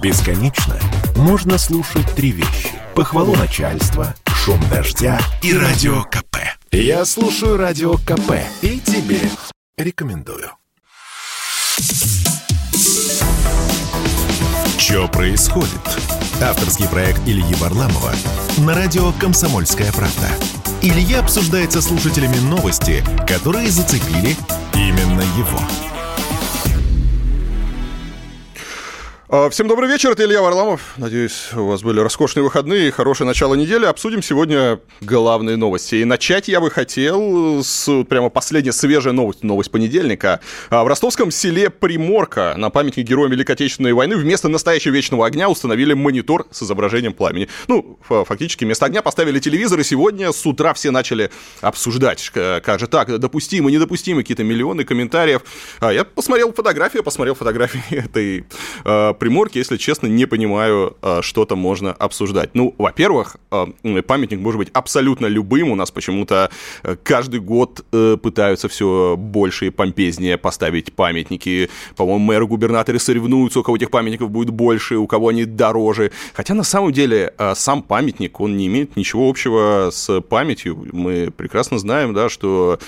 Бесконечно можно слушать три вещи. Похвалу начальства, шум дождя и радио КП. Я слушаю радио КП и тебе рекомендую. Что происходит? Авторский проект Ильи Варламова на радио «Комсомольская правда». Илья обсуждает со слушателями новости, которые зацепили именно его. Всем добрый вечер, это Илья Варламов. Надеюсь, у вас были роскошные выходные и хорошее начало недели. Обсудим сегодня главные новости. И начать я бы хотел с прямо последняя свежая новость, новость понедельника. А, в ростовском селе Приморка на памятнике героям Великой Отечественной войны вместо настоящего вечного огня установили монитор с изображением пламени. Ну, фактически вместо огня поставили телевизор, и сегодня с утра все начали обсуждать, как же так, допустимо, недопустимо, какие-то миллионы комментариев. А, я посмотрел фотографию, посмотрел фотографии этой Приморке, если честно, не понимаю, а, что там можно обсуждать. Ну, во-первых, а, памятник может быть абсолютно любым. У нас почему-то э, каждый год э, пытаются все больше и помпезнее поставить памятники. По-моему, мэры, губернаторы соревнуются, у кого этих памятников будет больше, у кого они дороже. Хотя на самом деле а, сам памятник, он не имеет ничего общего с памятью. Мы прекрасно знаем, да, что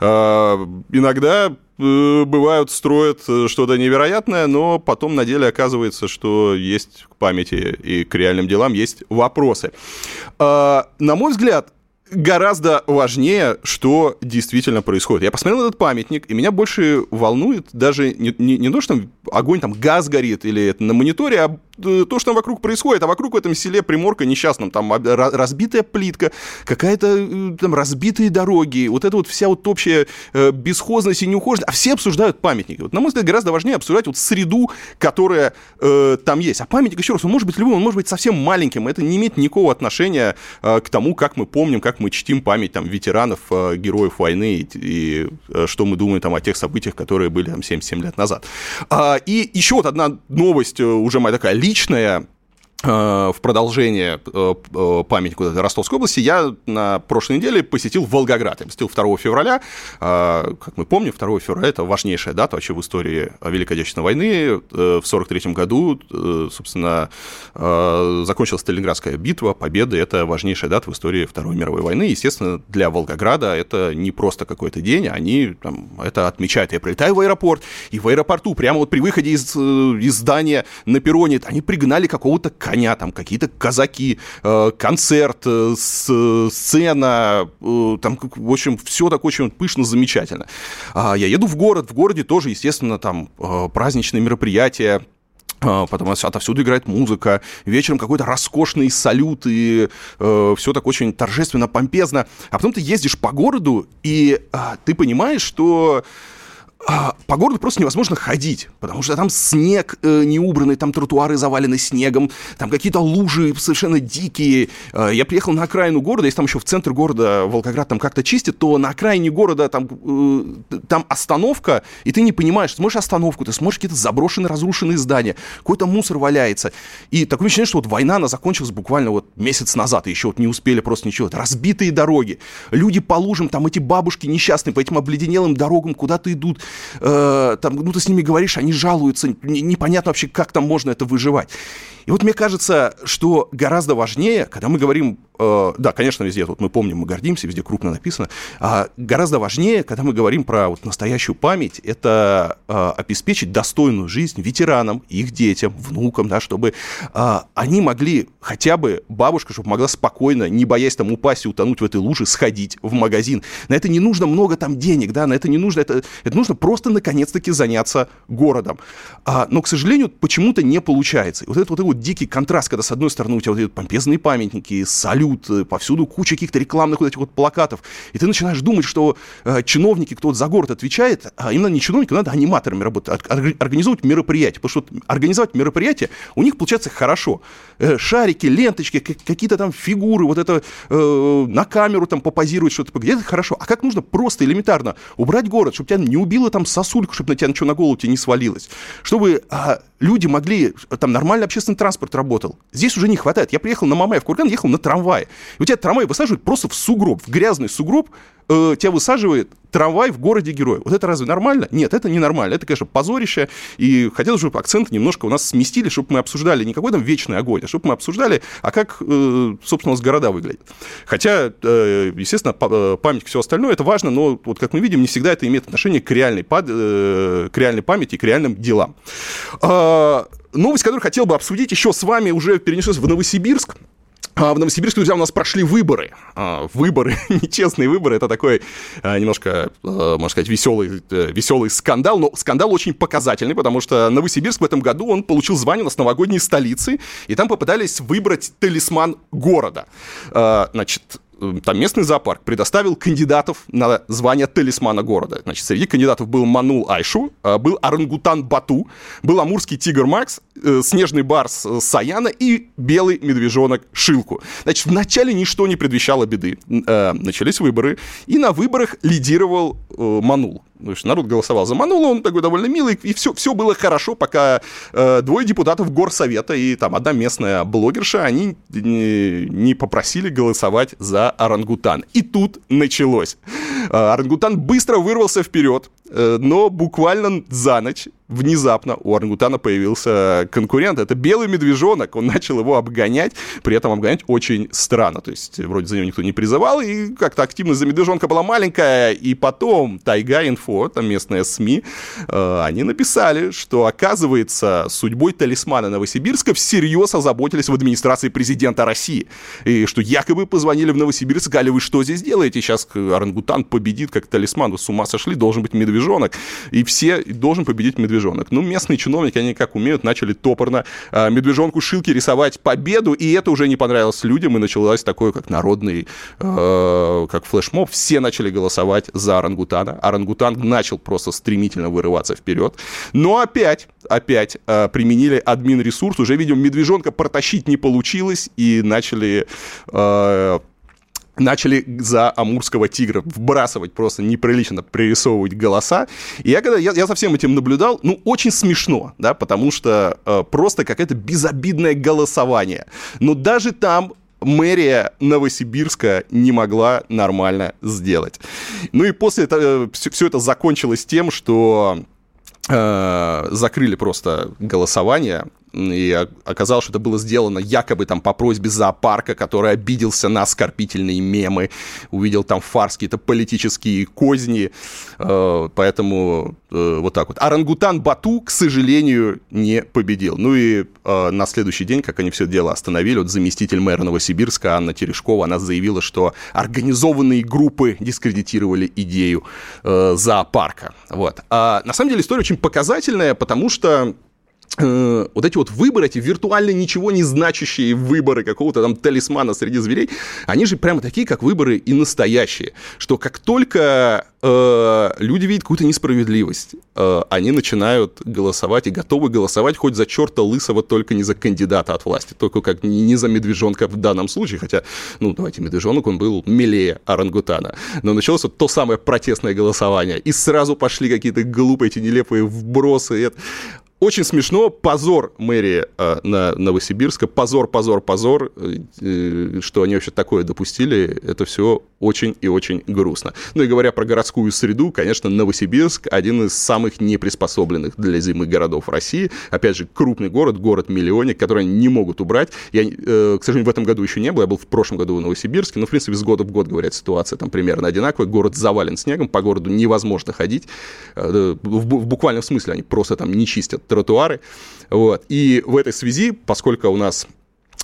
иногда бывают, строят э, что-то невероятное, но потом на деле оказывается, что есть к памяти и к реальным делам есть вопросы. А, на мой взгляд, гораздо важнее, что действительно происходит. Я посмотрел этот памятник, и меня больше волнует даже не, не, не то, что огонь, там газ горит или это на мониторе, а э, то, что там вокруг происходит. А вокруг в этом селе Приморка несчастном, там разбитая плитка, какая-то э, там разбитые дороги, вот это вот вся вот общая э, бесхозность и неухоженность. А все обсуждают памятники. Вот, на мой взгляд, гораздо важнее обсуждать вот среду, которая э, там есть. А памятник, еще раз, он может быть любым, он может быть совсем маленьким. Это не имеет никакого отношения э, к тому, как мы помним, как мы чтим память там, ветеранов, э, героев войны и, и э, что мы думаем там, о тех событиях, которые были там, 77 лет назад. А, и еще вот одна новость, э, уже моя такая личная, Э, в продолжение э, э, памятника Ростовской области я на прошлой неделе посетил Волгоград. Я посетил 2 февраля. Как мы помним, 2 февраля – это важнейшая дата вообще в истории Великой Отечественной войны. В 1943 году, собственно, закончилась Сталинградская битва, победа – это важнейшая дата в истории Второй мировой войны. Естественно, для Волгограда это не просто какой-то день, они там, это отмечают. Я прилетаю в аэропорт, и в аэропорту прямо вот при выходе из, из здания на перроне они пригнали какого-то коня, там какие-то казаки, э, концерт, э, сцена, э, там, в общем, все так очень пышно, замечательно. А я еду в город, в городе тоже, естественно, там праздничные мероприятия, Потом отовсюду играет музыка, вечером какой-то роскошный салют, и э, все так очень торжественно, помпезно. А потом ты ездишь по городу, и э, ты понимаешь, что а, по городу просто невозможно ходить, потому что там снег э, неубранный, там тротуары завалены снегом, там какие-то лужи совершенно дикие. Э, я приехал на окраину города, если там еще в центр города Волгоград там как-то чистят, то на окраине города там, э, там остановка, и ты не понимаешь, ты смотришь остановку, ты смотришь какие-то заброшенные, разрушенные здания, какой-то мусор валяется. И такое ощущение, что вот война, она закончилась буквально вот месяц назад, и еще вот не успели просто ничего. Это разбитые дороги, люди по лужам, там эти бабушки несчастные по этим обледенелым дорогам куда-то идут, э, там, ну, ты с ними говоришь, они жалуются, непонятно вообще, как там можно это выживать. И вот мне кажется, что гораздо важнее, когда мы говорим, э, да, конечно, везде, вот мы помним, мы гордимся, везде крупно написано, а гораздо важнее, когда мы говорим про вот настоящую память, это э, обеспечить достойную жизнь ветеранам, их детям, внукам, да, чтобы э, они могли хотя бы, бабушка, чтобы могла спокойно, не боясь там упасть и утонуть в этой луже, сходить в магазин. На это не нужно много там денег, да, на это не нужно, это, это нужно просто наконец-таки заняться городом. А, но, к сожалению, почему-то не получается. И вот это вот вот дикий контраст, когда с одной стороны у тебя вот эти помпезные памятники, салют, э, повсюду куча каких-то рекламных вот этих вот плакатов, и ты начинаешь думать, что э, чиновники, кто вот за город отвечает, а именно не чиновники, надо аниматорами работать, организовывать мероприятия, потому что организовать мероприятие у них получается хорошо. Э, шарики, ленточки, какие-то там фигуры, вот это э, на камеру там попозировать что-то, где-то хорошо. А как нужно просто элементарно убрать город, чтобы тебя не убило там сосулька, чтобы на тебя ничего на голову тебе не свалилось, чтобы а, люди могли, там нормально общественный транспорт работал. Здесь уже не хватает. Я приехал на Мамаев, Курган, ехал на трамвае. И у тебя трамвай высаживают просто в сугроб, в грязный сугроб, э, тебя высаживает трамвай в городе герой. Вот это разве нормально? Нет, это не нормально. Это, конечно, позорище. И хотелось, чтобы акцент немножко у нас сместили, чтобы мы обсуждали не какой там вечный огонь, а чтобы мы обсуждали, а как, э, собственно, у нас города выглядят. Хотя, э, естественно, э, память, все остальное, это важно, но вот как мы видим, не всегда это имеет отношение к реальной, к реальной памяти, к реальным делам. А, новость, которую хотел бы обсудить еще с вами, уже перенеслась в Новосибирск. А в Новосибирске, друзья, у нас прошли выборы. А, выборы, нечестные выборы, это такой а, немножко, можно сказать, веселый, э, веселый скандал, но скандал очень показательный, потому что Новосибирск в этом году, он получил звание у нас новогодней столицы, и там попытались выбрать талисман города. Значит, там местный зоопарк предоставил кандидатов на звание талисмана города. Значит, среди кандидатов был Манул Айшу, э, был орангутан Бату, был амурский тигр Макс, э, снежный барс Саяна и белый медвежонок Шилку. Значит, вначале ничто не предвещало беды. Начались выборы, и на выборах лидировал Манул. То есть народ голосовал за Манула, он такой довольно милый, и все, все было хорошо, пока э, двое депутатов горсовета и там одна местная блогерша, они не, не попросили голосовать за орангутан. И тут началось. Э, орангутан быстро вырвался вперед, но буквально за ночь внезапно у орангутана появился конкурент. Это белый медвежонок. Он начал его обгонять, при этом обгонять очень странно. То есть вроде за него никто не призывал, и как-то активность за медвежонка была маленькая. И потом Тайга Инфо, там местные СМИ, э, они написали, что, оказывается, судьбой талисмана Новосибирска всерьез озаботились в администрации президента России. И что якобы позвонили в Новосибирск, сказали, вы что здесь делаете? Сейчас орангутан победит как талисман. Вы с ума сошли? Должен быть медвежонок. И все должен победить медвежонок медвежонок. Ну, местные чиновники, они как умеют, начали топорно э, медвежонку Шилки рисовать победу, и это уже не понравилось людям, и началось такое, как народный, э, как флешмоб. Все начали голосовать за орангутана. Орангутан начал просто стремительно вырываться вперед. Но опять, опять э, применили админ-ресурс. Уже, видимо, медвежонка протащить не получилось, и начали э, начали за амурского тигра вбрасывать просто неприлично пририсовывать голоса. И я когда я, я за всем этим наблюдал, ну, очень смешно, да, потому что э, просто какое-то безобидное голосование. Но даже там мэрия Новосибирска не могла нормально сделать. Ну и после этого все, все это закончилось тем, что э, закрыли просто голосование и оказалось, что это было сделано якобы там по просьбе зоопарка, который обиделся на оскорбительные мемы, увидел там фарс, какие-то политические козни, э, поэтому э, вот так вот. Орангутан Бату, к сожалению, не победил. Ну и э, на следующий день, как они все дело остановили, вот заместитель мэра Новосибирска Анна Терешкова, она заявила, что организованные группы дискредитировали идею зоопарка. Вот. А на самом деле история очень показательная, потому что Э, вот эти вот выборы, эти виртуально ничего не значащие выборы какого-то там талисмана среди зверей, они же прямо такие, как выборы и настоящие. Что как только э, люди видят какую-то несправедливость, э, они начинают голосовать и готовы голосовать хоть за черта лысого, только не за кандидата от власти, только как не, не за медвежонка в данном случае, хотя, ну, давайте, медвежонок, он был милее орангутана. Но началось вот то самое протестное голосование, и сразу пошли какие-то глупые, эти нелепые вбросы. Очень смешно, позор мэрии э, на Новосибирска, позор, позор, позор, э, э, что они вообще такое допустили, это все очень и очень грустно. Ну и говоря про городскую среду, конечно, Новосибирск один из самых неприспособленных для зимы городов России. Опять же, крупный город, город-миллионник, который они не могут убрать. Я, э, к сожалению, в этом году еще не был, я был в прошлом году в Новосибирске, но, в принципе, с года в год, говорят, ситуация там примерно одинаковая. Город завален снегом, по городу невозможно ходить. Э, в, в буквальном смысле они просто там не чистят тротуары. Вот. И в этой связи, поскольку у нас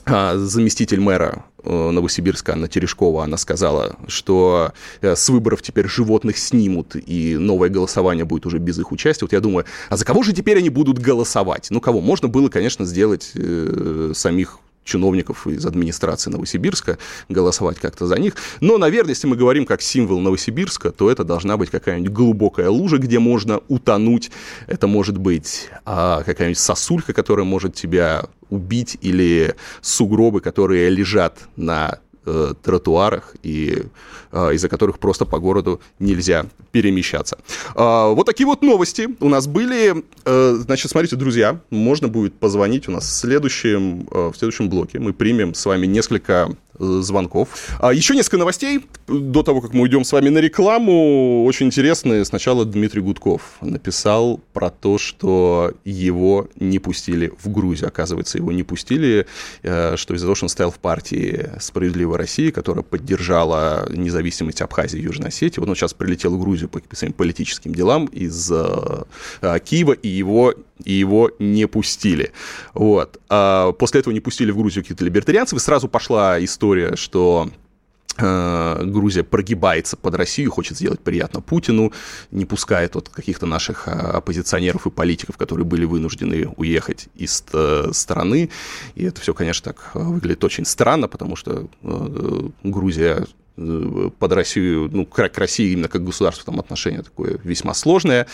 а, заместитель мэра э, Новосибирска Анна Терешкова, она сказала, что э, с выборов теперь животных снимут, и новое голосование будет уже без их участия. Вот я думаю, а за кого же теперь они будут голосовать? Ну, кого? Можно было, конечно, сделать э, самих чиновников из администрации Новосибирска, голосовать как-то за них. Но, наверное, если мы говорим как символ Новосибирска, то это должна быть какая-нибудь глубокая лужа, где можно утонуть. Это может быть а, какая-нибудь сосулька, которая может тебя убить, или сугробы, которые лежат на э, тротуарах и из-за которых просто по городу нельзя перемещаться. Э, вот такие вот новости у нас были. Э, значит, смотрите, друзья, можно будет позвонить у нас в следующем, э, в следующем блоке. Мы примем с вами несколько звонков. А еще несколько новостей до того, как мы уйдем с вами на рекламу. Очень интересные. Сначала Дмитрий Гудков написал про то, что его не пустили в Грузию. Оказывается, его не пустили, э, что из-за того, что он стоял в партии «Справедливая Россия», которая поддержала независимость Абхазии и Южной Осетии. Вот он сейчас прилетел в Грузию по своим политическим делам из э, Киева, и его, и его не пустили. Вот. А после этого не пустили в Грузию какие-то либертарианцев, и сразу пошла история, что э, Грузия прогибается под Россию, хочет сделать приятно Путину, не пускает вот каких-то наших э, оппозиционеров и политиков, которые были вынуждены уехать из э, страны. И это все, конечно, так выглядит очень странно, потому что Грузия под Россию, ну, к России именно как государству там отношение такое весьма сложное.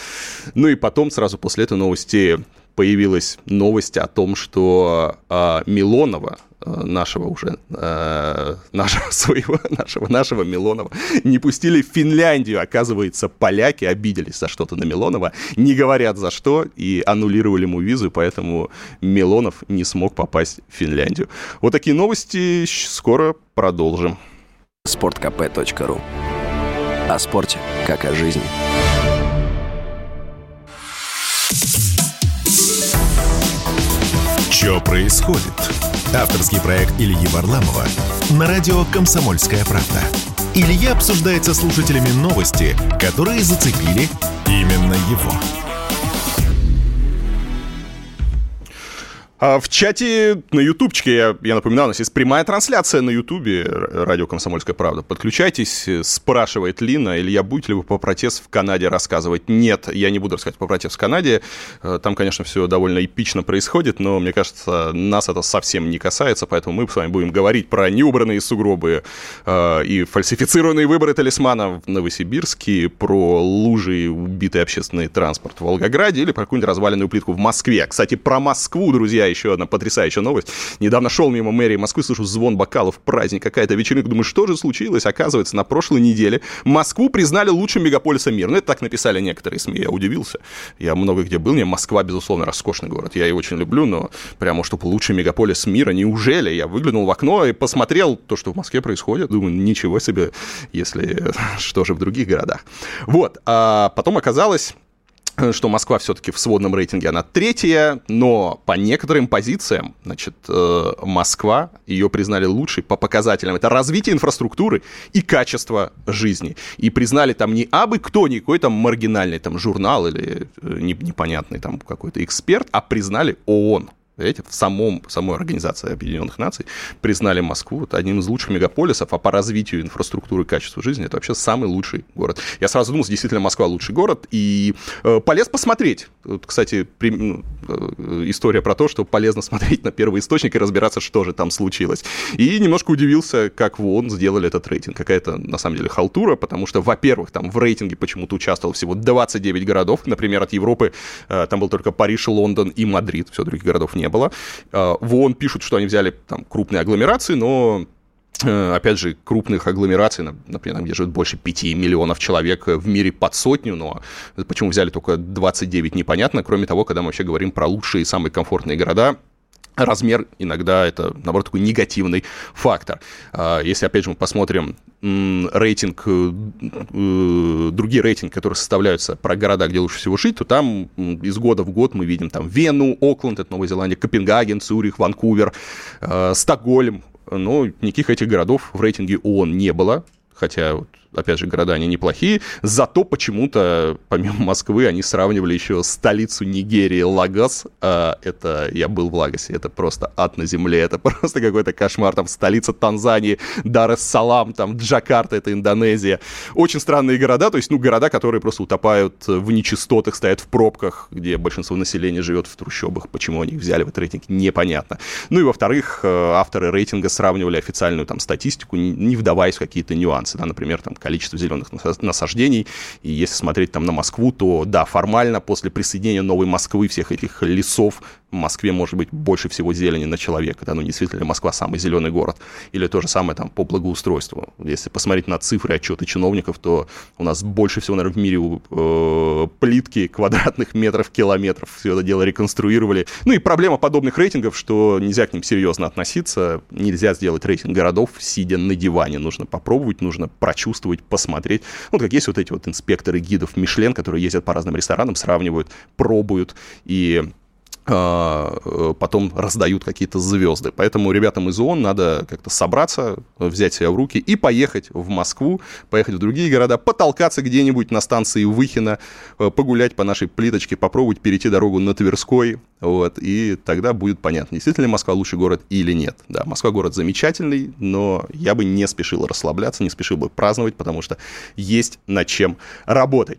Ну и потом сразу после этой новости появилась новость о том, что э, Милонова, э, нашего уже, э, нашего своего, нашего, нашего Милонова, не пустили в Финляндию. Оказывается, поляки обиделись за что-то на Милонова, не говорят за что, и аннулировали ему визу, поэтому Милонов не смог попасть в Финляндию. Вот такие новости скоро продолжим. sportkp.ru О спорте, как о жизни. Что происходит? Авторский проект Ильи Варламова на радио «Комсомольская правда». Илья обсуждает со слушателями новости, которые зацепили именно его. А в чате на ютубчике, я, я напоминаю, у нас есть прямая трансляция на ютубе радио «Комсомольская правда». Подключайтесь, спрашивает Лина, Илья, будете ли вы по протест в Канаде рассказывать? Нет, я не буду рассказывать по протест в Канаде. Э, там, конечно, все довольно эпично происходит, но, мне кажется, нас это совсем не касается, поэтому мы с вами будем говорить про неубранные сугробы э, и фальсифицированные выборы талисмана в Новосибирске, про лужи и убитый общественный транспорт в Волгограде или про какую-нибудь разваленную плитку в Москве. Кстати, про Москву, друзья, еще одна потрясающая новость. Недавно шел мимо мэрии Москвы, слышу звон бокалов, праздник, какая-то вечеринка. Думаю, что же случилось? Оказывается, на прошлой неделе Москву признали лучшим мегаполисом мира. Ну, это так написали некоторые СМИ, я удивился. Я много где был, мне Москва, безусловно, роскошный город. Я его очень люблю, но прямо чтобы лучший мегаполис мира, неужели? Я выглянул в окно и посмотрел то, что в Москве происходит. Думаю, ничего себе, если что же в других городах. Вот, а потом оказалось, что Москва все-таки в сводном рейтинге она третья, но по некоторым позициям, значит, э, Москва, ее признали лучшей по показателям. Это развитие инфраструктуры и качество жизни. И признали там не абы кто, не какой-то маргинальный там журнал или э, непонятный там какой-то эксперт, а признали ООН. Понимаете, в самом, самой Организации Объединенных Наций признали Москву вот, одним из лучших мегаполисов, а по развитию инфраструктуры и качеству жизни это вообще самый лучший город. Я сразу думал, действительно, Москва лучший город, и э, полез посмотреть. Вот, кстати, при, ну, э, история про то, что полезно смотреть на первый источник и разбираться, что же там случилось. И немножко удивился, как в ООН сделали этот рейтинг. Какая-то, на самом деле, халтура, потому что, во-первых, там в рейтинге почему-то участвовал всего 29 городов, например, от Европы э, там был только Париж, Лондон и Мадрид, все, других городов нет не было. А, в ООН пишут, что они взяли там крупные агломерации, но э, опять же, крупных агломераций, например, где живет больше 5 миллионов человек в мире под сотню, но почему взяли только 29, непонятно. Кроме того, когда мы вообще говорим про лучшие и самые комфортные города, размер иногда это, наоборот, такой негативный фактор. А, если, опять же, мы посмотрим рейтинг, э, э, другие рейтинги, которые составляются про города, где лучше всего жить, то там из года в год мы видим там Вену, Окленд, это Новая Зеландия, Копенгаген, Цюрих, Ванкувер, э, Стокгольм, но никаких этих городов в рейтинге ООН не было, хотя вот опять же, города они неплохие, зато почему-то, помимо Москвы, они сравнивали еще столицу Нигерии Лагос, а, это, я был в Лагосе, это просто ад на земле, это просто какой-то кошмар, там столица Танзании, Дар-эс-Салам, там Джакарта, это Индонезия, очень странные города, то есть, ну, города, которые просто утопают в нечистотах, стоят в пробках, где большинство населения живет в трущобах, почему они их взяли в этот рейтинг, непонятно. Ну и, во-вторых, э, авторы рейтинга сравнивали официальную там статистику, не вдаваясь в какие-то нюансы, да, например, там количество зеленых насаждений. И если смотреть там на Москву, то да, формально после присоединения Новой Москвы всех этих лесов в Москве может быть больше всего зелени на человека, да, ну действительно Москва самый зеленый город, или то же самое там по благоустройству. Если посмотреть на цифры, отчеты чиновников, то у нас больше всего, наверное, в мире э, плитки квадратных метров, километров, все это дело реконструировали. Ну и проблема подобных рейтингов, что нельзя к ним серьезно относиться, нельзя сделать рейтинг городов, сидя на диване, нужно попробовать, нужно прочувствовать, посмотреть. Ну, как есть вот эти вот инспекторы гидов Мишлен, которые ездят по разным ресторанам, сравнивают, пробуют и потом раздают какие-то звезды. Поэтому ребятам из ООН надо как-то собраться, взять себя в руки и поехать в Москву, поехать в другие города, потолкаться где-нибудь на станции Выхина, э, погулять по нашей плиточке, попробовать перейти дорогу на Тверской, вот, и тогда будет понятно, действительно Москва лучший город или нет. Да, Москва город замечательный, но я бы не спешил расслабляться, не спешил бы праздновать, потому что есть над чем работать.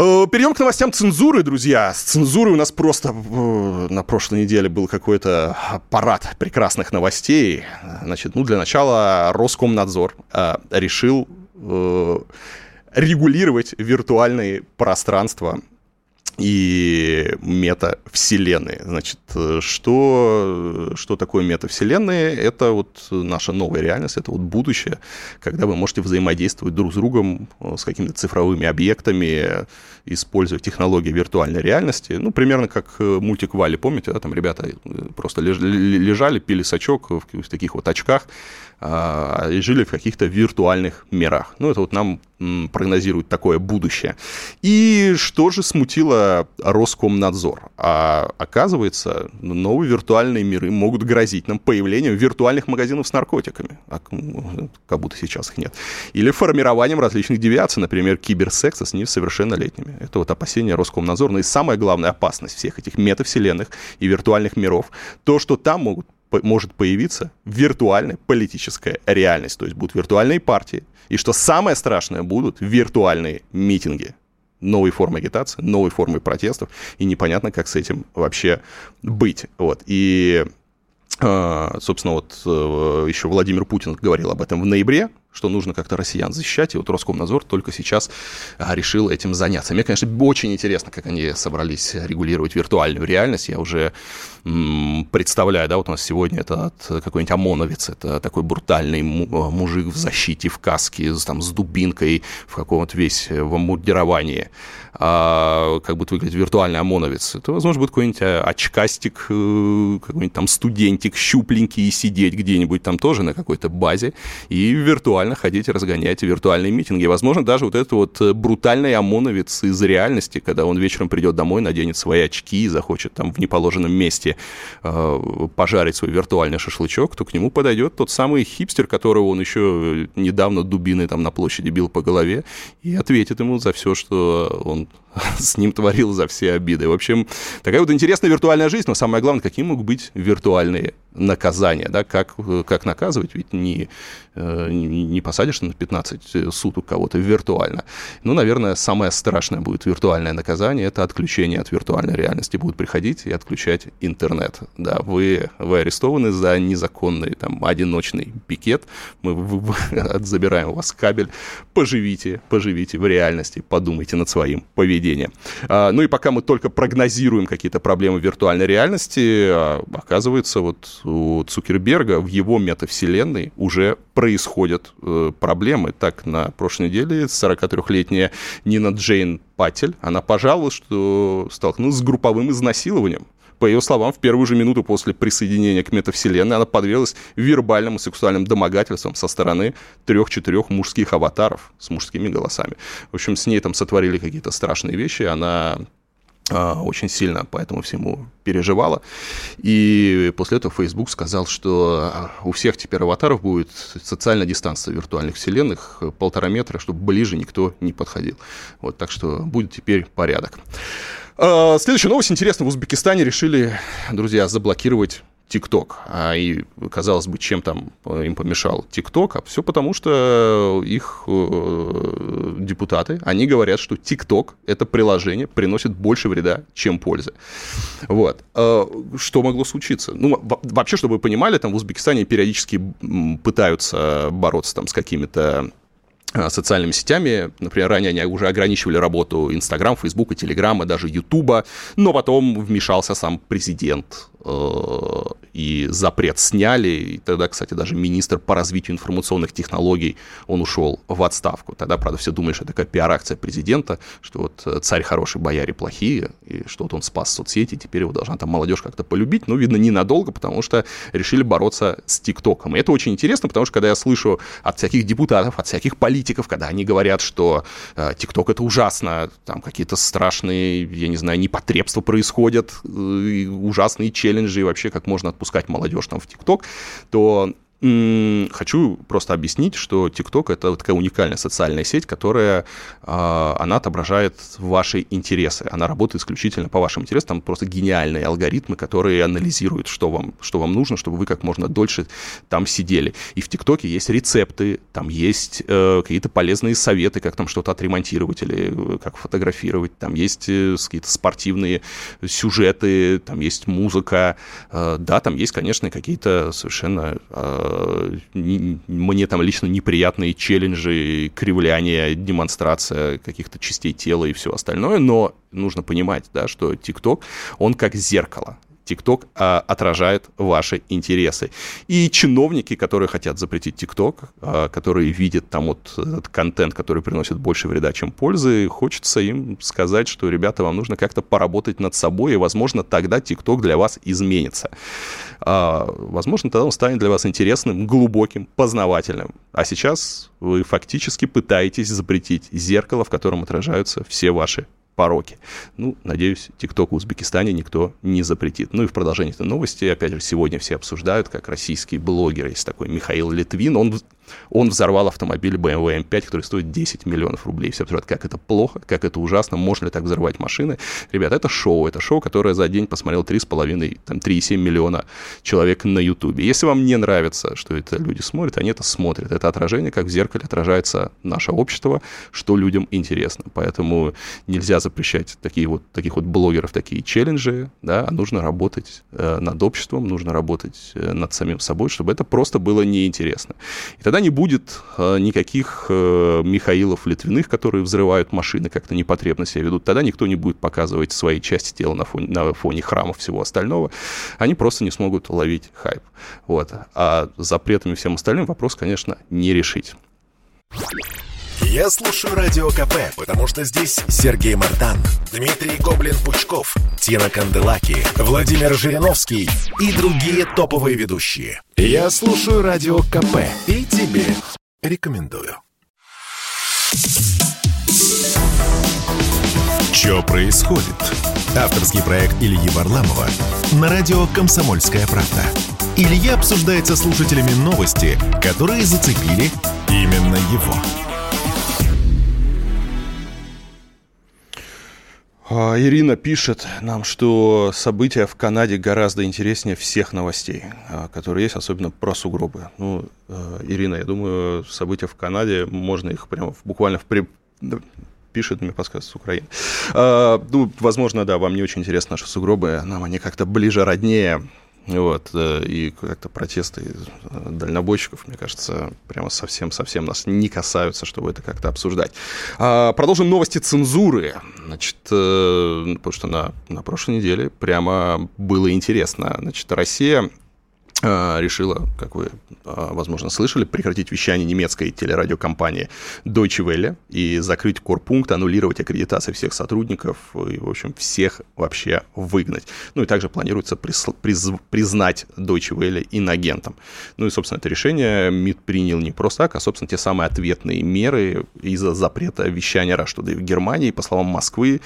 Э, перейдем к новостям цензуры, друзья. С цензурой у нас просто э, на прошлой неделе был какой-то парад прекрасных новостей. Значит, ну, для начала Роскомнадзор э, решил регулировать виртуальные пространства и метавселенные. Значит, что, что такое метавселенные? Это вот наша новая реальность, это вот будущее, когда вы можете взаимодействовать друг с другом э, с какими-то цифровыми объектами, используя технологии виртуальной реальности. Ну, примерно как э, мультик Вали, помните, да, там ребята э, просто лежали, пили сачок в таких вот очках, а, и жили в каких-то виртуальных мирах. Ну, это вот нам прогнозирует такое будущее. И что же смутило Роскомнадзор? А оказывается, новые виртуальные миры могут грозить нам появлением виртуальных магазинов с наркотиками, а, как будто сейчас их нет. Или формированием различных девиаций, например, киберсекса с несовершеннолетними. Это вот опасение Роскомнадзора. Но и самая главная опасность всех этих метавселенных и виртуальных миров, то, что там могут может появиться виртуальная политическая реальность. То есть будут виртуальные партии. И что самое страшное, будут виртуальные митинги. Новые формы агитации, новые формы протестов. И непонятно, как с этим вообще быть. Вот. И а, собственно, вот э, еще Владимир Путин говорил об этом в ноябре, что нужно как-то россиян защищать, и вот Роскомнадзор только сейчас а, решил этим заняться. Мне, конечно, очень интересно, как они собрались регулировать виртуальную реальность. Я уже представляю, да, вот у нас сегодня это какой-нибудь ОМОНовец, это такой брутальный а, мужик в защите, в каске, там, с дубинкой, в каком-то весь в обмундировании. А, как будет выглядеть виртуальный ОМОНовец. Это, возможно, будет какой-нибудь а, очкастик, э, какой-нибудь там студентик, щупленький, сидеть где-нибудь там тоже на какой-то базе, и виртуально ходить, разгонять виртуальные митинги. Возможно, даже вот этот вот э, брутальный ОМОНовец из реальности, когда он вечером придет домой, наденет свои очки и захочет там в неположенном месте э, пожарить свой виртуальный шашлычок, то к нему подойдет тот самый хипстер, которого он еще недавно дубиной там на площади бил по голове, и ответит ему за все, что он с ним творил за все обиды. В общем, такая вот интересная виртуальная жизнь, но самое главное, какие могут быть виртуальные наказания, да, как, как наказывать, ведь не, э, не посадишь на 15 суток кого-то виртуально. Ну, наверное, самое страшное будет виртуальное наказание, это отключение от виртуальной реальности. Будут приходить и отключать интернет. Да, вы, вы арестованы за незаконный там одиночный пикет, мы забираем у вас кабель, поживите, поживите в реальности, подумайте над своим поведением. А, ну и пока мы только прогнозируем какие-то проблемы виртуальной реальности, а, оказывается, вот у Цукерберга в его метавселенной уже происходят э, проблемы. Так, на прошлой неделе 43-летняя Нина Джейн Патель, она пожаловалась, что столкнулась с групповым изнасилованием. По ее словам, в первую же минуту после присоединения к метавселенной она подверглась вербальным и сексуальным домогательствам со стороны трех-четырех мужских аватаров с мужскими голосами. В общем, с ней там сотворили какие-то страшные вещи, она а, очень сильно по этому всему переживала. И после этого Facebook сказал, что а, у всех теперь аватаров будет социальная дистанция виртуальных вселенных полтора метра, чтобы ближе никто не подходил. Вот, так что будет теперь порядок. А, следующая новость интересная. В Узбекистане решили, друзья, заблокировать ТикТок. А и, казалось бы, чем там э, им помешал ТикТок? А все потому, что их э, депутаты, они говорят, что ТикТок, это приложение, приносит больше вреда, чем пользы. Вот. А, что могло случиться? Ну, вообще, чтобы вы понимали, там в Узбекистане периодически пытаются бороться там с какими-то Э, социальными сетями. Например, ранее они уже ограничивали работу Инстаграм, Фейсбука, Телеграма, даже Ютуба, но потом вмешался сам президент Э, и запрет сняли. И тогда, кстати, даже министр по развитию информационных технологий, он ушел в отставку. Тогда, правда, все думали, что это такая пиар-акция президента, что вот э, царь хороший, бояре плохие, и что вот он спас соцсети, теперь его должна там молодежь как-то полюбить. Но, видно, ненадолго, потому что решили бороться с ТикТоком. И это очень интересно, потому что когда я слышу от всяких депутатов, от всяких политиков, когда они говорят, что э, ТикТок это ужасно, там какие-то страшные, я не знаю, непотребства происходят, ужасные челленджи, челленджи и вообще как можно отпускать молодежь там в ТикТок, то Хочу просто объяснить, что TikTok это такая уникальная социальная сеть, которая, а, она отображает ваши интересы. Она работает исключительно по вашим интересам. Там просто гениальные алгоритмы, которые анализируют, что вам, что вам нужно, чтобы вы как можно дольше там сидели. И в ТикТоке есть рецепты, там есть э, какие-то полезные советы, как там что-то отремонтировать или э, как фотографировать. Там есть э, какие-то спортивные сюжеты, там есть музыка. Да, там есть, конечно, какие-то совершенно э, мне там лично неприятные челленджи, кривляние, демонстрация каких-то частей тела и все остальное, но нужно понимать, да, что ТикТок, он как зеркало. TikTok а, отражает ваши интересы. И чиновники, которые хотят запретить TikTok, а, которые видят там вот этот контент, который приносит больше вреда, чем пользы, хочется им сказать, что, ребята, вам нужно как-то поработать над собой, и, возможно, тогда TikTok для вас изменится. А, возможно, тогда он станет для вас интересным, глубоким, познавательным. А сейчас вы фактически пытаетесь запретить зеркало, в котором отражаются все ваши пороки. Ну, надеюсь, ТикТок в Узбекистане никто не запретит. Ну и в продолжении этой новости, опять же, сегодня все обсуждают, как российский блогер, есть такой Михаил Литвин, он он взорвал автомобиль BMW M5, который стоит 10 миллионов рублей. Все обсуждают, как это плохо, как это ужасно, можно ли так взрывать машины. Ребята, это шоу, это шоу, которое за день посмотрел 3,5, там, 3,7 миллиона человек на Ютубе. Если вам не нравится, что это люди смотрят, они это смотрят. Это отражение, как в зеркале отражается наше общество, что людям интересно. Поэтому нельзя запрещать такие вот, таких вот блогеров, такие челленджи, да, а нужно работать э, над обществом, нужно работать э, над самим собой, чтобы это просто было неинтересно. И тогда не будет э, никаких э, Михаилов Литвиных, которые взрывают машины, как-то непотребно себя ведут. Тогда никто не будет показывать свои части тела на фоне, на фоне храмов всего остального. Они просто не смогут ловить хайп. Вот. А запретами всем остальным вопрос, конечно, не решить. Я слушаю Радио КП, потому что здесь Сергей Мартан, Дмитрий Гоблин-Пучков, Тина Канделаки, Владимир Жириновский и другие топовые ведущие. Я слушаю Радио КП и тебе рекомендую. Что происходит? Авторский проект Ильи Варламова на радио «Комсомольская правда». Илья обсуждает со слушателями новости, которые зацепили именно его. Ирина пишет нам, что события в Канаде гораздо интереснее всех новостей, а, которые есть, особенно про сугробы. Ну, э, Ирина, я думаю, события в Канаде, можно их прямо буквально в при... пишет мне подсказ с Украины. А, ну, возможно, да, вам не очень интересны наши сугробы, нам они как-то ближе, роднее. Вот, э, и как-то протесты э, дальнобойщиков, мне кажется, прямо совсем-совсем нас не касаются, чтобы это как-то обсуждать. А, продолжим новости цензуры. Значит, э, потому что на, на прошлой неделе прямо было интересно. Значит, Россия решила, как вы, а, возможно, слышали, прекратить вещание немецкой телерадиокомпании Deutsche Welle и закрыть корпункт, аннулировать аккредитации всех сотрудников и, в общем, всех вообще выгнать. Ну и также планируется приз, приз, признать Deutsche Welle инагентом. Ну и, собственно, это решение МИД принял не просто так, а, собственно, те самые ответные меры из-за запрета вещания Раштуды в Германии. По словам Москвы,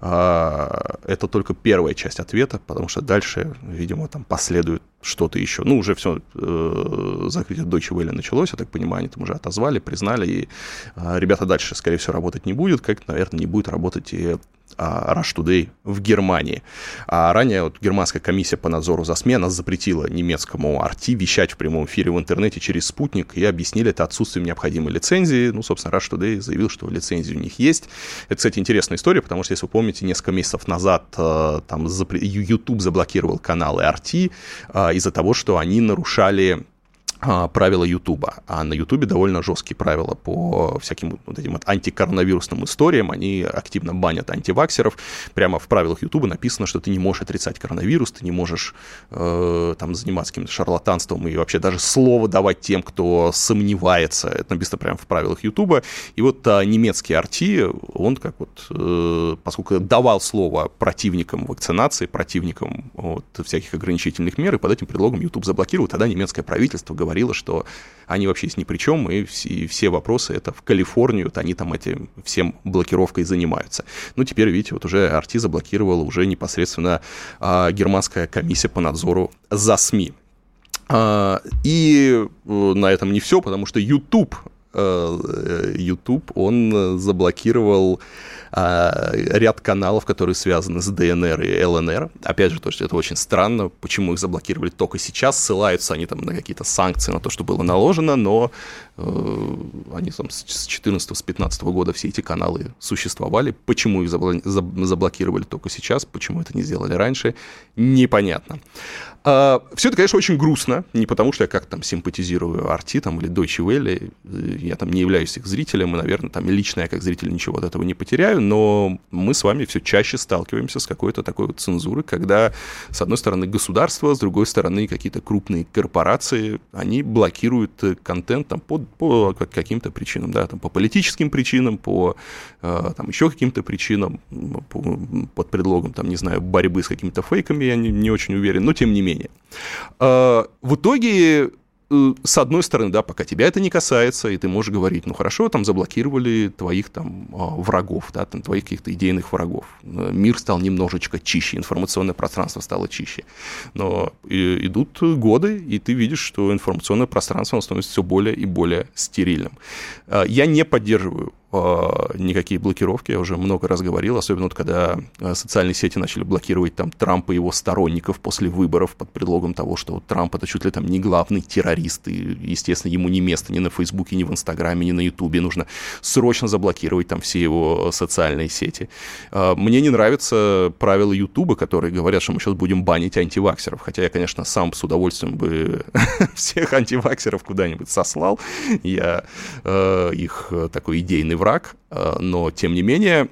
а, это только первая часть ответа, потому что дальше, видимо, там последует что-то еще. Ну, уже все, э, закрытие Deutsche Welle началось, я так понимаю, они там уже отозвали, признали, и э, ребята дальше, скорее всего, работать не будет, как, наверное, не будет работать и Rush Today в Германии. А ранее вот, германская комиссия по надзору за СМИ, она запретила немецкому RT вещать в прямом эфире в интернете через спутник, и объяснили это отсутствием необходимой лицензии. Ну, собственно, Rush Today заявил, что лицензия у них есть. Это, кстати, интересная история, потому что, если вы помните, несколько месяцев назад э, там YouTube заблокировал каналы RT э, из-за того, что они нарушали а, правила Ютуба. А на Ютубе довольно жесткие правила по всяким вот этим антикоронавирусным историям. Они активно банят антиваксеров. Прямо в правилах Ютуба написано, что ты не можешь отрицать коронавирус, ты не можешь э, там заниматься каким-то шарлатанством и вообще даже слово давать тем, кто сомневается. Это написано прямо в правилах Ютуба. И вот а, немецкий Арти, он как вот, э, поскольку давал слово противникам вакцинации, противникам вот, всяких ограничительных мер, и под этим предлогом Ютуб заблокировал, тогда немецкое правительство говорила, что они вообще есть ни при чем, и все, и все вопросы это в Калифорнию, вот они там этим всем блокировкой занимаются. Ну, теперь, видите, вот уже Арти заблокировала уже непосредственно а, германская комиссия по надзору за СМИ. А, и э, на этом не все, потому что YouTube YouTube, он заблокировал а, ряд каналов, которые связаны с ДНР и ЛНР. Опять же, то, что это очень странно, почему их заблокировали только сейчас, ссылаются они там на какие-то санкции, на то, что было наложено, но э, они там с 14 с 15 года все эти каналы существовали. Почему их заблокировали только сейчас, почему это не сделали раньше, непонятно. А, все это, конечно, очень грустно, не потому что я как там симпатизирую Арти там, или Deutsche Welle, я там не являюсь их зрителем, и, наверное, там лично я как зритель ничего от этого не потеряю, но мы с вами все чаще сталкиваемся с какой-то такой вот цензурой, когда, с одной стороны, государство, с другой стороны, какие-то крупные корпорации, они блокируют контент там, по, по каким-то причинам, да, там, по политическим причинам, по а, там, еще каким-то причинам, по, под предлогом, там, не знаю, борьбы с какими-то фейками, я не, не очень уверен, но тем не менее, мнение. А, в итоге Э, с одной стороны, да, пока тебя это не касается, и ты можешь говорить, ну хорошо, там заблокировали твоих там а, врагов, да, там твоих каких-то идейных врагов. Мир стал немножечко чище, информационное пространство стало чище. Но идут годы, и ты видишь, что информационное пространство становится все более и более стерильным. А, я не поддерживаю никакие блокировки, я уже много раз говорил, особенно вот когда социальные сети начали блокировать там Трампа и его сторонников после выборов под предлогом того, что Трамп это чуть ли там не главный террорист, и, естественно, ему не место ни на Фейсбуке, ни в Инстаграме, ни на Ютубе, нужно срочно заблокировать там все его социальные сети. Мне не нравятся правила Ютуба, которые говорят, что мы сейчас будем банить антиваксеров, хотя я, конечно, сам с удовольствием бы всех антиваксеров куда-нибудь сослал, я э, их такой идейный враг, э, но, тем не менее,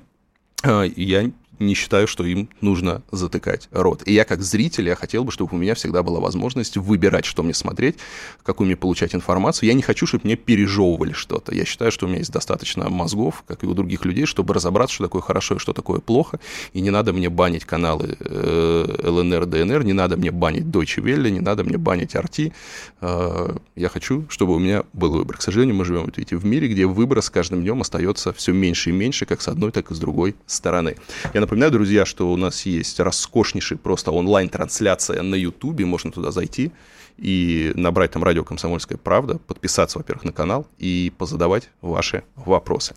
э, я не считаю, что им нужно затыкать рот. И я как зритель, я хотел бы, чтобы у меня всегда была возможность выбирать, что мне смотреть, какую мне получать информацию. Я не хочу, чтобы мне пережевывали что-то. Я считаю, что у меня есть достаточно мозгов, как и у других людей, чтобы разобраться, что такое хорошо и что такое плохо. И не надо мне банить каналы э, ЛНР, ДНР, не надо мне банить Deutsche Welle, не надо мне банить RT. Э, я хочу, чтобы у меня был выбор. К сожалению, мы живем, видите, в мире, где выбор с каждым днем остается все меньше и меньше, как с одной, так и с другой стороны. Я напоминаю, друзья, что у нас есть роскошнейший просто онлайн-трансляция на Ютубе, можно туда зайти и набрать там радио «Комсомольская правда», подписаться, во-первых, на канал и позадавать ваши вопросы.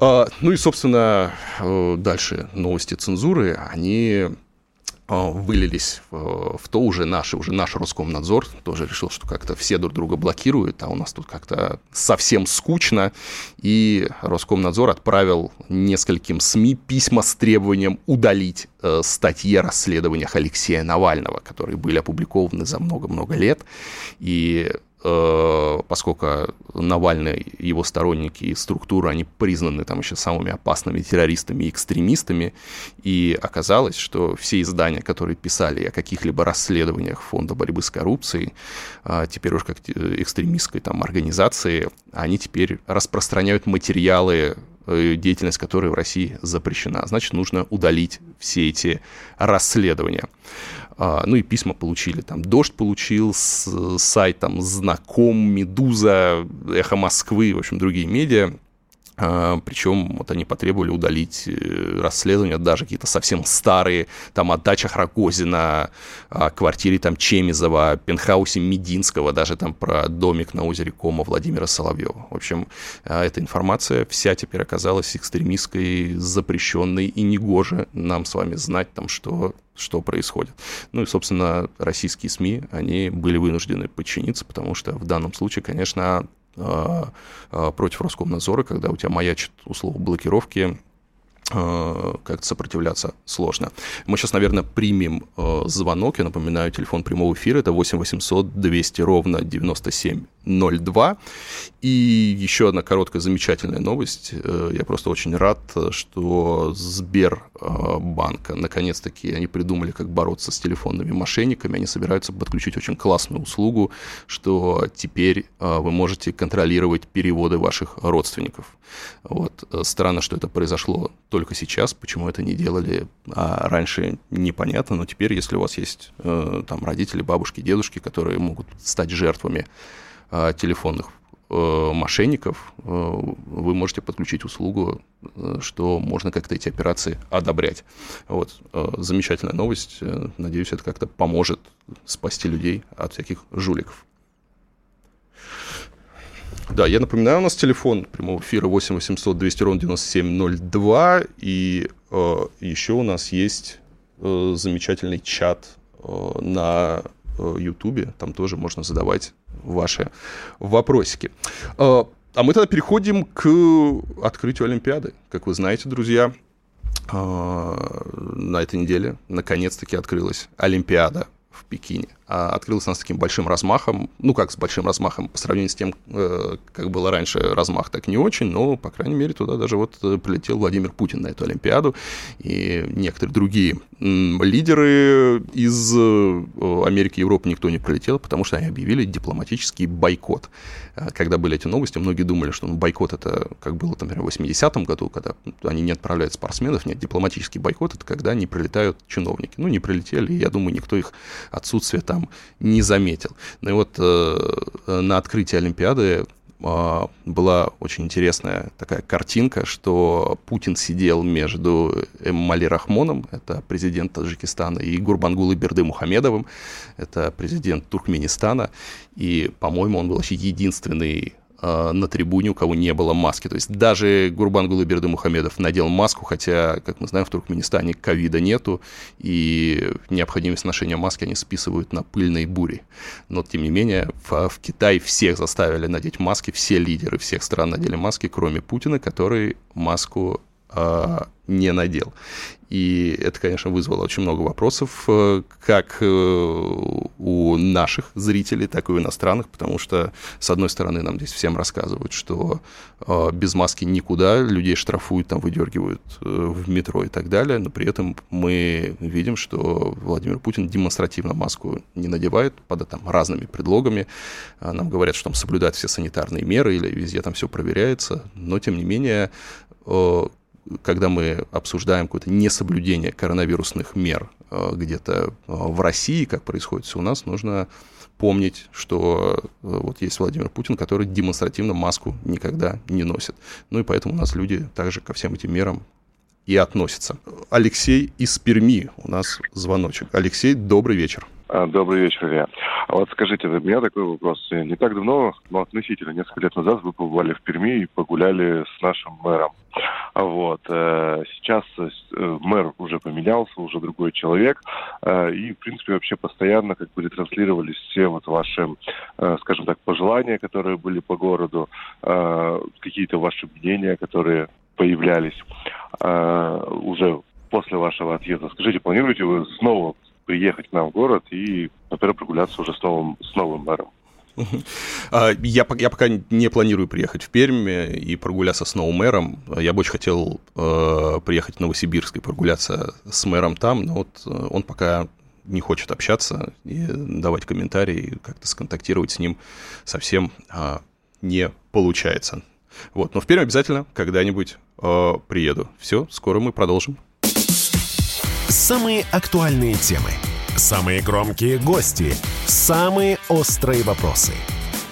А, ну и, собственно, э, дальше новости цензуры, они вылились в, в то уже наши, уже наш Роскомнадзор тоже решил, что как-то все друг друга блокируют, а у нас тут как-то совсем скучно, и Роскомнадзор отправил нескольким СМИ письма с требованием удалить э, статьи о расследованиях Алексея Навального, которые были опубликованы за много-много лет, и Э, поскольку Навальный, его сторонники и структура, они признаны там еще самыми опасными террористами и экстремистами, и оказалось, что все издания, которые писали о каких-либо расследованиях Фонда борьбы с коррупцией, а, теперь уж как экстремистской там организации, они теперь распространяют материалы э, деятельность которой в России запрещена. Значит, нужно удалить все эти расследования. А, ну и письма получили, там «Дождь» получил, с, сайт там «Знаком», «Медуза», «Эхо Москвы», в общем, другие медиа. А, Причем вот они потребовали удалить э, расследования, даже какие-то совсем старые, там о дачах Рогозина, квартире там Чемизова, пентхаусе Мединского, даже там про домик на озере Кома Владимира Соловьева. В общем, а, эта информация вся теперь оказалась экстремистской, запрещенной, и негоже нам с вами знать там, что что происходит. Ну и, собственно, российские СМИ, они были вынуждены подчиниться, потому что в данном случае, конечно, против Роскомнадзора, когда у тебя маячит условно блокировки как-то сопротивляться сложно. Мы сейчас, наверное, примем э, звонок. Я напоминаю, телефон прямого эфира это 8 800 200 ровно 9702. И еще одна короткая замечательная новость. Э, я просто очень рад, что Сбербанк, наконец-таки, они придумали, как бороться с телефонными мошенниками. Они собираются подключить очень классную услугу, что теперь вы можете контролировать переводы ваших родственников. Вот. Странно, что это произошло только сейчас, почему это не делали а раньше, непонятно, но теперь, если у вас есть э, там родители, бабушки, дедушки, которые могут стать жертвами э, телефонных э, мошенников, э, вы можете подключить услугу, э, что можно как-то эти операции одобрять. Вот. Э, замечательная новость. Э, надеюсь, это как-то поможет спасти людей от всяких жуликов. Да, я напоминаю, у нас телефон прямого эфира 8 800 200 ровно 9702, и э, еще у нас есть э, замечательный чат э, на Ютубе, там тоже можно задавать ваши вопросики. Э, а мы тогда переходим к открытию Олимпиады. Как вы знаете, друзья, э, на этой неделе наконец-таки открылась Олимпиада в Пекине. А открылась она с таким большим размахом, ну как с большим размахом, по сравнению с тем, э, как было раньше, размах так не очень, но, по крайней мере, туда даже вот э, прилетел Владимир Путин на эту Олимпиаду, и некоторые другие лидеры из э, Америки и Европы никто не прилетел, потому что они объявили дипломатический бойкот. Когда были эти новости, многие думали, что ну, бойкот это, как было, например, в 80-м году, когда они не отправляют спортсменов, нет, дипломатический бойкот это когда не прилетают чиновники. Ну, не прилетели, я думаю, никто их отсутствие там не заметил. Ну и вот э, на открытии Олимпиады э, была очень интересная такая картинка, что Путин сидел между Эммали Рахмоном, это президент Таджикистана, и Гурбангулы Берды Мухамедовым, это президент Туркменистана, и, по-моему, он был вообще единственный на трибуне, у кого не было маски. То есть даже Гурбангулы Берды Мухамедов надел маску, хотя, как мы знаем, в Туркменистане ковида нету, и необходимость ношения маски они списывают на пыльные бури. Но, тем не менее, в, в Китае всех заставили надеть маски, все лидеры всех стран надели маски, кроме Путина, который маску не надел. И это, конечно, вызвало очень много вопросов, э, как э, у наших зрителей, так и у иностранных, потому что, с одной стороны, нам здесь всем рассказывают, что э, без маски никуда, людей штрафуют, там выдергивают в метро и так далее, но при этом мы видим, что Владимир Путин демонстративно маску не надевает под там, разными предлогами. Нам говорят, что там соблюдают все санитарные меры или везде там все проверяется, но, тем не менее, когда мы обсуждаем какое-то несоблюдение коронавирусных мер э, где-то э, в России, как происходит все у нас, нужно помнить, что э, вот есть Владимир Путин, который демонстративно маску никогда не носит. Ну и поэтому у нас люди также ко всем этим мерам и относятся. Алексей из Перми у нас звоночек. Алексей, добрый вечер. А, добрый вечер, Илья. А вот скажите, у меня такой вопрос. Не так давно, но относительно несколько лет назад вы побывали в Перми и погуляли с нашим мэром. А вот. Э, сейчас э, мэр уже поменялся, уже другой человек. Э, и, в принципе, вообще постоянно как бы ретранслировались все вот ваши, скажем так, пожелания, которые были по городу, какие-то ваши мнения, которые появлялись уже после вашего отъезда. Скажите, планируете вы снова приехать к нам в город и, например, прогуляться уже с новым, с новым мэром. А, я, я пока не планирую приехать в Пермь и прогуляться с новым мэром. Я бы очень хотел э, приехать в Новосибирск и прогуляться с мэром там, но вот э, он пока не хочет общаться и давать комментарии, как-то сконтактировать с ним совсем э, не получается. Вот, но в Пермь обязательно когда-нибудь э, приеду. Все, скоро мы продолжим. Самые актуальные темы, самые громкие гости, самые острые вопросы.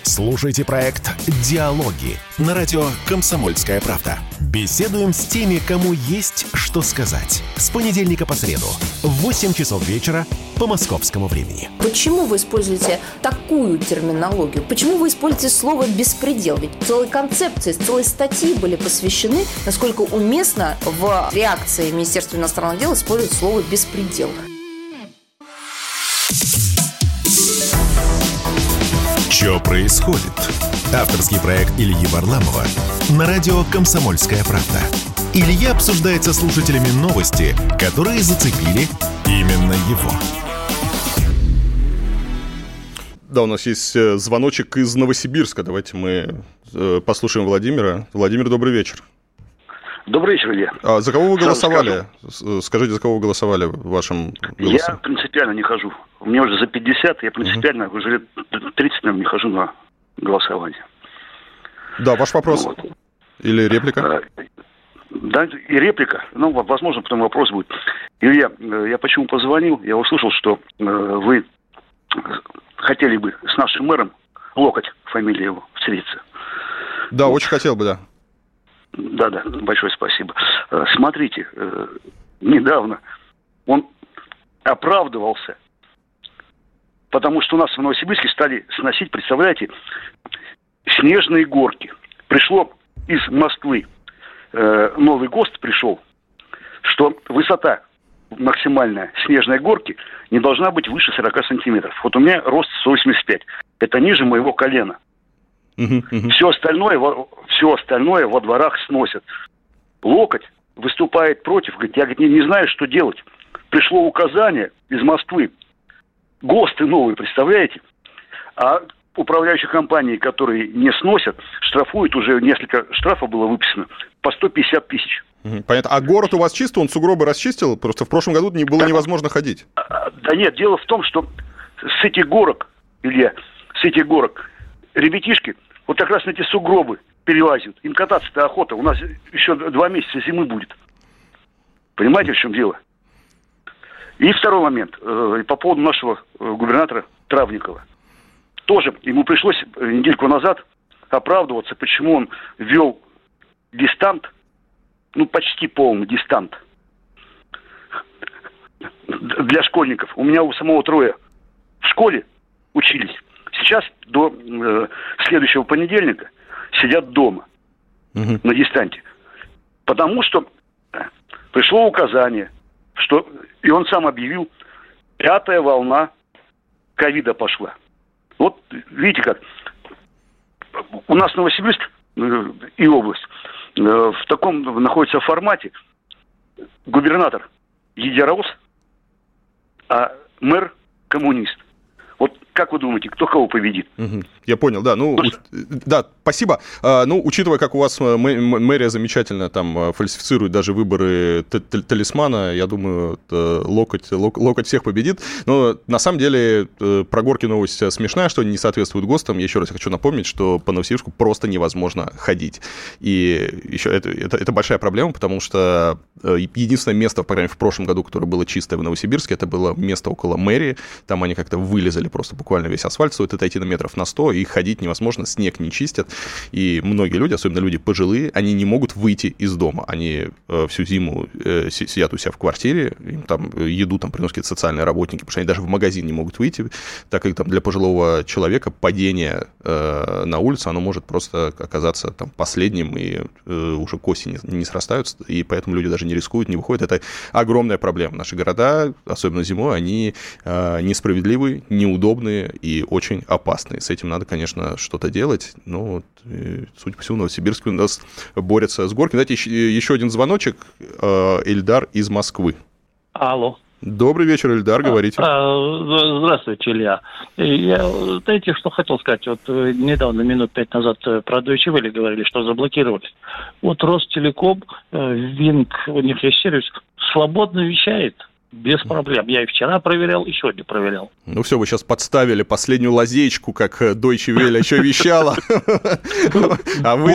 Слушайте проект «Диалоги» на радио «Комсомольская правда». Беседуем с теми, кому есть что сказать. С понедельника по среду в 8 часов вечера по московскому времени. Почему вы используете такую терминологию? Почему вы используете слово «беспредел»? Ведь целые концепции, целые статьи были посвящены, насколько уместно в реакции Министерства иностранных дел использовать слово «беспредел». Что происходит? Авторский проект Ильи Варламова на радио «Комсомольская правда». Илья обсуждает со слушателями новости, которые зацепили именно его. Да, у нас есть э, звоночек из Новосибирска. Давайте мы э, послушаем Владимира. Владимир, добрый вечер. Добрый вечер, Илья. А за кого вы голосовали? Скажу. Скажите, за кого вы голосовали вашим голосом? Я принципиально не хожу. Мне уже за 50, я принципиально угу. уже лет 30, наверное, не хожу на голосование. Да, ваш вопрос. Вот. Или реплика? Да, и реплика. Ну, возможно, потом вопрос будет. Илья, э, я почему позвонил? Я услышал, что э, вы хотели бы с нашим мэром Локоть, фамилия его, встретиться. Да, вот. очень хотел бы, да. Да, да, большое спасибо. Э, смотрите, недавно он оправдывался, потому что у нас в Новосибирске стали сносить, представляете, снежные горки. Пришло из Москвы э, новый ГОСТ пришел, что высота максимальная снежной горки не должна быть выше 40 сантиметров. Вот у меня рост 185. Это ниже моего колена. Все остальное, все остальное во дворах сносят. Локоть выступает против, говорит, я говорит, не, не знаю, что делать. Пришло указание из Москвы. ГОСТы новые, представляете? А управляющие компании, которые не сносят, штрафуют, уже несколько штрафов было выписано, по 150 тысяч. Понятно. А город у вас чистый, он сугробы расчистил? Просто в прошлом году не было да, невозможно ходить. А, да нет, дело в том, что с этих горок, Илья, с этих горок, ребятишки вот как раз на эти сугробы перелазят. Им кататься-то охота. У нас еще два месяца зимы будет. Понимаете, в чем дело? И второй момент. Э, по поводу нашего э, губернатора Травникова – тоже ему пришлось э, недельку назад оправдываться, почему он ввел дистант, ну, почти полный дистант для школьников. У меня у самого трое в школе учились. Сейчас до э, следующего понедельника сидят дома угу. на дистанте. Потому что пришло указание, что и он сам объявил, пятая волна ковида пошла. Вот видите как, у нас Новосибирск э, и область э, в таком находится формате. Губернатор единорос, а мэр коммунист. Вот как вы думаете, кто кого победит? Угу. Я понял, да. Ну, у... да, спасибо. А, ну, учитывая, как у вас э, мэрия замечательно там э, фальсифицирует даже выборы талисмана, я думаю, локоть, локоть всех победит. Но на самом деле э, про горки новость смешная, что они не соответствуют ГОСТам. Я еще раз хочу напомнить, что по Новосибирску просто невозможно ходить. И еще это, это, это большая проблема, потому что единственное место, по крайней мере, в прошлом году, которое было чистое в Новосибирске, это было место около мэрии. Там они как-то вылезали просто буквально весь асфальт, стоит отойти на метров на 100, и ходить невозможно, снег не чистят. И многие люди, особенно люди пожилые, они не могут выйти из дома. Они э, всю зиму э, сидят у себя в квартире, им там еду там приносят социальные работники, потому что они даже в магазин не могут выйти, так как там для пожилого человека падение э, на улицу, оно может просто оказаться там последним, и э, уже к осени не, не срастаются, и поэтому люди даже не рискуют, не выходят. Это огромная проблема. Наши города, особенно зимой, они э, несправедливые, неудобные и очень опасные. С этим надо, конечно, что-то делать. Но, вот, судя по всему, Новосибирск у нас борется с горкой. Знаете, еще один звоночек. Э, Эльдар из Москвы. Алло. Добрый вечер, Эльдар, говорите. А, здравствуйте, Илья. Я, знаете, что хотел сказать? Вот э, недавно, минут пять назад, э, про Deutsche Welle говорили, что заблокировали. Вот Ростелеком, Винг, у них есть сервис, свободно вещает без проблем. Я и вчера проверял, и сегодня проверял. Ну все, вы сейчас подставили последнюю лазеечку, как Deutsche Welle еще вещала. А вы...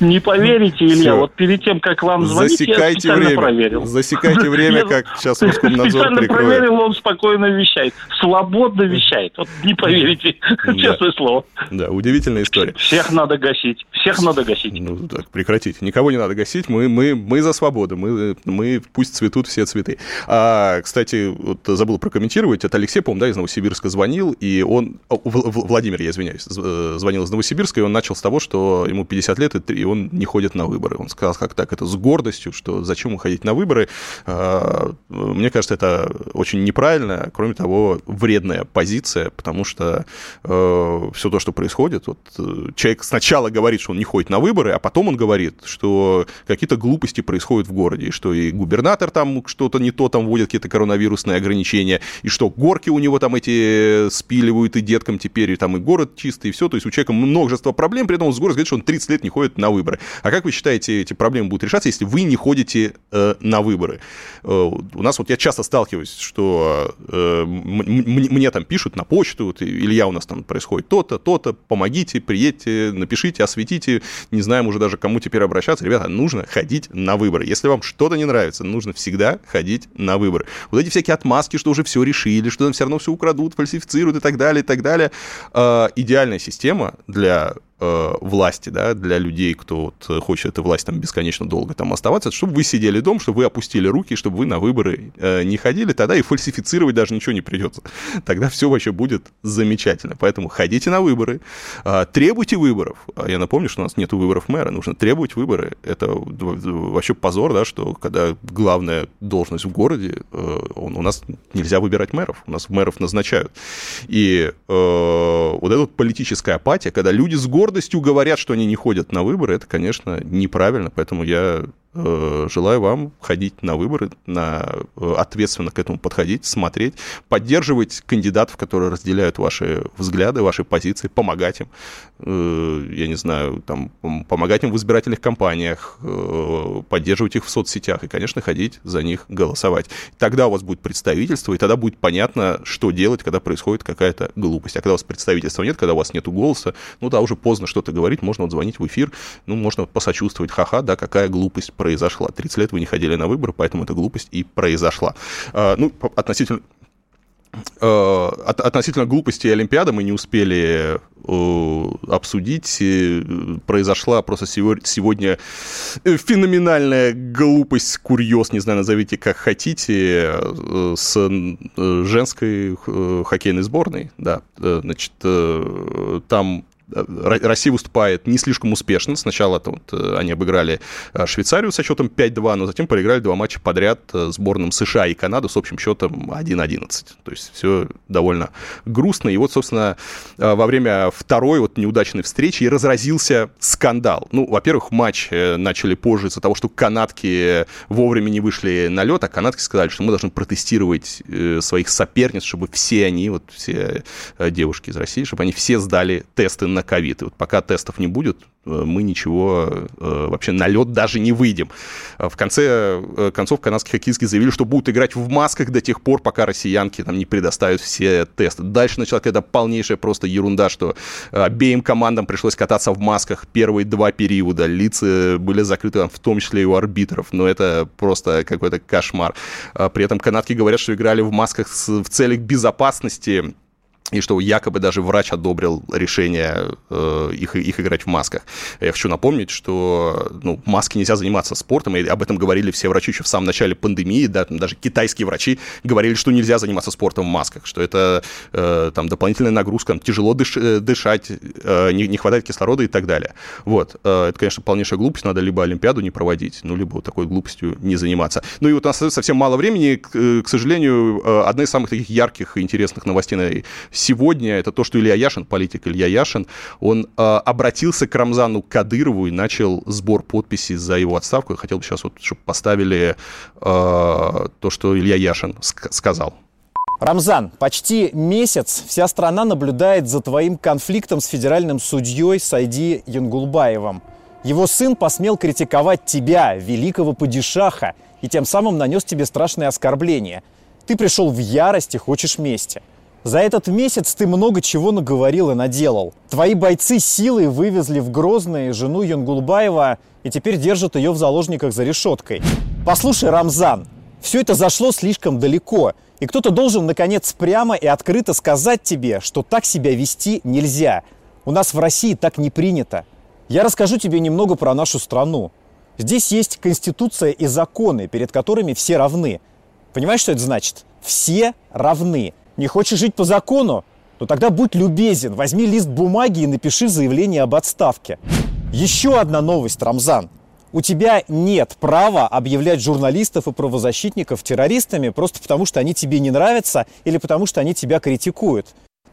Не поверите, Илья, вот перед тем, как вам звонить, я специально проверил. Засекайте время, как сейчас Роскомнадзор Специально проверил, он спокойно вещает. Свободно вещает. Вот не поверите, честное слово. Да, удивительная история. Всех надо гасить. Всех надо гасить. Ну так, прекратите. Никого не надо гасить. Мы, мы, мы за свободу. Мы, мы пусть цветут все цветы. А, кстати, вот забыл прокомментировать, это Алексей, по-моему, да, из Новосибирска звонил, и он, Владимир, я извиняюсь, звонил из Новосибирска, и он начал с того, что ему 50 лет, и он не ходит на выборы. Он сказал, как так, это с гордостью, что зачем ему ходить на выборы. А, мне кажется, это очень неправильно, кроме того, вредная позиция, потому что э, все то, что происходит, вот э, человек сначала говорит, что он не ходит на выборы, а потом он говорит, что какие-то глупости происходят в городе, и что и губернатор там что-то не то там вводит, какие-то коронавирусные ограничения, и что горки у него там эти спиливают, и деткам теперь, и там и город чистый, и все. То есть у человека множество проблем, при этом он с город говорит, что он 30 лет не ходит на выборы. А как вы считаете, эти проблемы будут решаться, если вы не ходите э, на выборы? Э, у нас вот я часто сталкиваюсь, что э, мне там пишут на почту, вот, Илья, у нас там происходит то-то, то-то, помогите, приедьте, напишите, осветите, не знаем уже даже, кому теперь обращаться. Ребята, нужно ходить на выборы. Если вам что-то не нравится, нужно всегда ходить на выборы. Вот эти всякие отмазки, что уже все решили, что там все равно все украдут, фальсифицируют и так далее, и так далее. Э, идеальная система для Э, власти, да, для людей, кто вот хочет этой власти там бесконечно долго там оставаться, чтобы вы сидели дома, чтобы вы опустили руки, чтобы вы на выборы э, не ходили, тогда и фальсифицировать даже ничего не придется. Тогда все вообще будет замечательно. Поэтому ходите на выборы, э, требуйте выборов. А я напомню, что у нас нет выборов мэра, нужно требовать выборы. Это вообще позор, да, что когда главная должность в городе, э, у нас нельзя выбирать мэров, у нас мэров назначают. И э, вот эта вот политическая апатия, когда люди с города гордостью говорят, что они не ходят на выборы, это, конечно, неправильно. Поэтому я желаю вам ходить на выборы, на, э, ответственно к этому подходить, смотреть, поддерживать кандидатов, которые разделяют ваши взгляды, ваши позиции, помогать им, э, я не знаю, там, помогать им в избирательных кампаниях, поддерживать их в соцсетях и, конечно, ходить за них голосовать. Тогда у вас будет представительство, и тогда будет понятно, что делать, когда происходит какая-то глупость. А когда у вас представительства нет, когда у вас нет голоса, ну да, уже поздно что-то говорить, можно вот звонить в эфир, ну, можно посочувствовать, ха-ха, да, какая глупость произошла. 30 лет вы не ходили на выборы, поэтому эта глупость и произошла. А, ну, относительно а, относительно глупости Олимпиады мы не успели обсудить. Произошла просто сегодня феноменальная глупость, курьез, не знаю, назовите как хотите, э, с э, женской э, хоккейной сборной. Да, значит, там Россия выступает не слишком успешно. Сначала вот э, они обыграли э, Швейцарию со счетом 5-2, но затем проиграли два матча подряд э, сборным США и Канады с общим счетом 1-11. То есть все довольно грустно. И вот, собственно, во время второй вот неудачной встречи и разразился скандал. Ну, во-первых, матч начали позже из-за того, что канадки вовремя не вышли на лед, а канадки сказали, что мы должны протестировать своих соперниц, чтобы все они, вот все девушки из России, чтобы они все сдали тесты на ковид. И вот пока тестов не будет, э, мы ничего э, вообще на лед даже не выйдем. Э, в конце концов канадские хоккеисты заявили, что будут играть в масках до тех пор, пока россиянки там не предоставят все тесты. Дальше началась какая-то полнейшая просто ерунда, что обеим командам пришлось кататься в масках первые два периода. Лица были закрыты там, в том числе и у арбитров. Но это просто какой-то кошмар. При этом канадки говорят, что играли в масках в целях безопасности и что якобы даже врач одобрил решение э, их, их играть в масках. Я хочу напомнить, что ну, маски нельзя заниматься спортом, и об этом говорили все врачи еще в самом начале пандемии, да, даже китайские врачи говорили, что нельзя заниматься спортом в масках, что это э, там дополнительная нагрузка, там, тяжело дыш, э, дышать, э, не, не хватает кислорода и так далее. Вот, э, это, конечно, полнейшая глупость, надо либо Олимпиаду не проводить, ну, либо вот такой глупостью не заниматься. Ну и вот у нас совсем мало времени, к, э, к сожалению, э, одна из самых таких ярких и интересных новостей сегодня это то, что Илья Яшин, политик Илья Яшин, он э, обратился к Рамзану Кадырову и начал сбор подписей за его отставку. Я хотел бы сейчас вот, чтобы поставили э, то, что Илья Яшин ск- сказал. Рамзан, почти месяц вся страна наблюдает за твоим конфликтом с федеральным судьей Сайди Янгулбаевым. Его сын посмел критиковать тебя, великого падишаха, и тем самым нанес тебе страшные оскорбления. Ты пришел в ярость и хочешь мести – за этот месяц ты много чего наговорил и наделал. Твои бойцы силой вывезли в Грозное жену Янгулбаева и теперь держат ее в заложниках за решеткой. Послушай, Рамзан, все это зашло слишком далеко, и кто-то должен, наконец, прямо и открыто сказать тебе, что так себя вести нельзя. У нас в России так не принято. Я расскажу тебе немного про нашу страну. Здесь есть конституция и законы, перед которыми все равны. Понимаешь, что это значит? Все равны. Не хочешь жить по закону? Ну тогда будь любезен, возьми лист бумаги и напиши заявление об отставке. Еще одна новость, Рамзан. У тебя нет права объявлять журналистов и правозащитников террористами просто потому, что они тебе не нравятся или потому, что они тебя критикуют.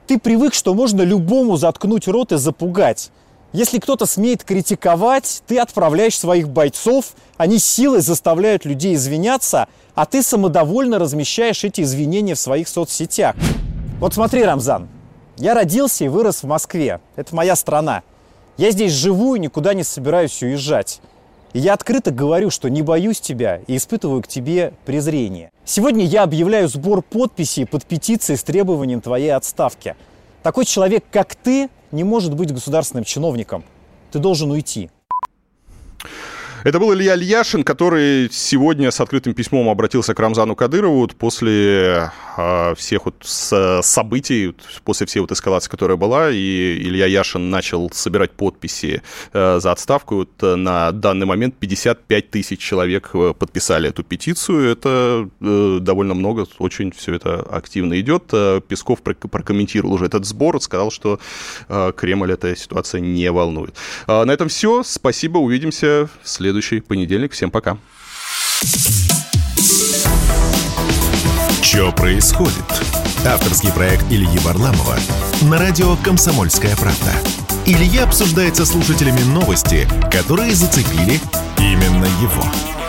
Ты привык, что можно любому заткнуть рот и запугать. Если кто-то смеет критиковать, ты отправляешь своих бойцов, они силой заставляют людей извиняться, а ты самодовольно размещаешь эти извинения в своих соцсетях. Вот смотри, Рамзан, я родился и вырос в Москве. Это моя страна. Я здесь живу и никуда не собираюсь уезжать. И я открыто говорю, что не боюсь тебя и испытываю к тебе презрение. Сегодня я объявляю сбор подписей под петицией с требованием твоей отставки. Такой человек, как ты, не может быть государственным чиновником. Ты должен уйти. Это был Илья Ильяшин, который сегодня с открытым письмом обратился к Рамзану Кадырову после э, всех вот с, событий, после всей вот эскалации, которая была, и Илья Яшин начал собирать подписи э, за отставку. Вот, э, на данный момент 55 тысяч человек э, подписали эту петицию. Это э, довольно много, очень все это активно идет. Э, Песков прокомментировал уже этот сбор, сказал, что э, Кремль эта ситуация не волнует. Э, на этом все. Спасибо, увидимся в следующем следующий понедельник. Всем пока. Что происходит? Авторский проект Ильи Варламова на радио «Комсомольская правда». Илья обсуждает со слушателями новости, которые зацепили именно его.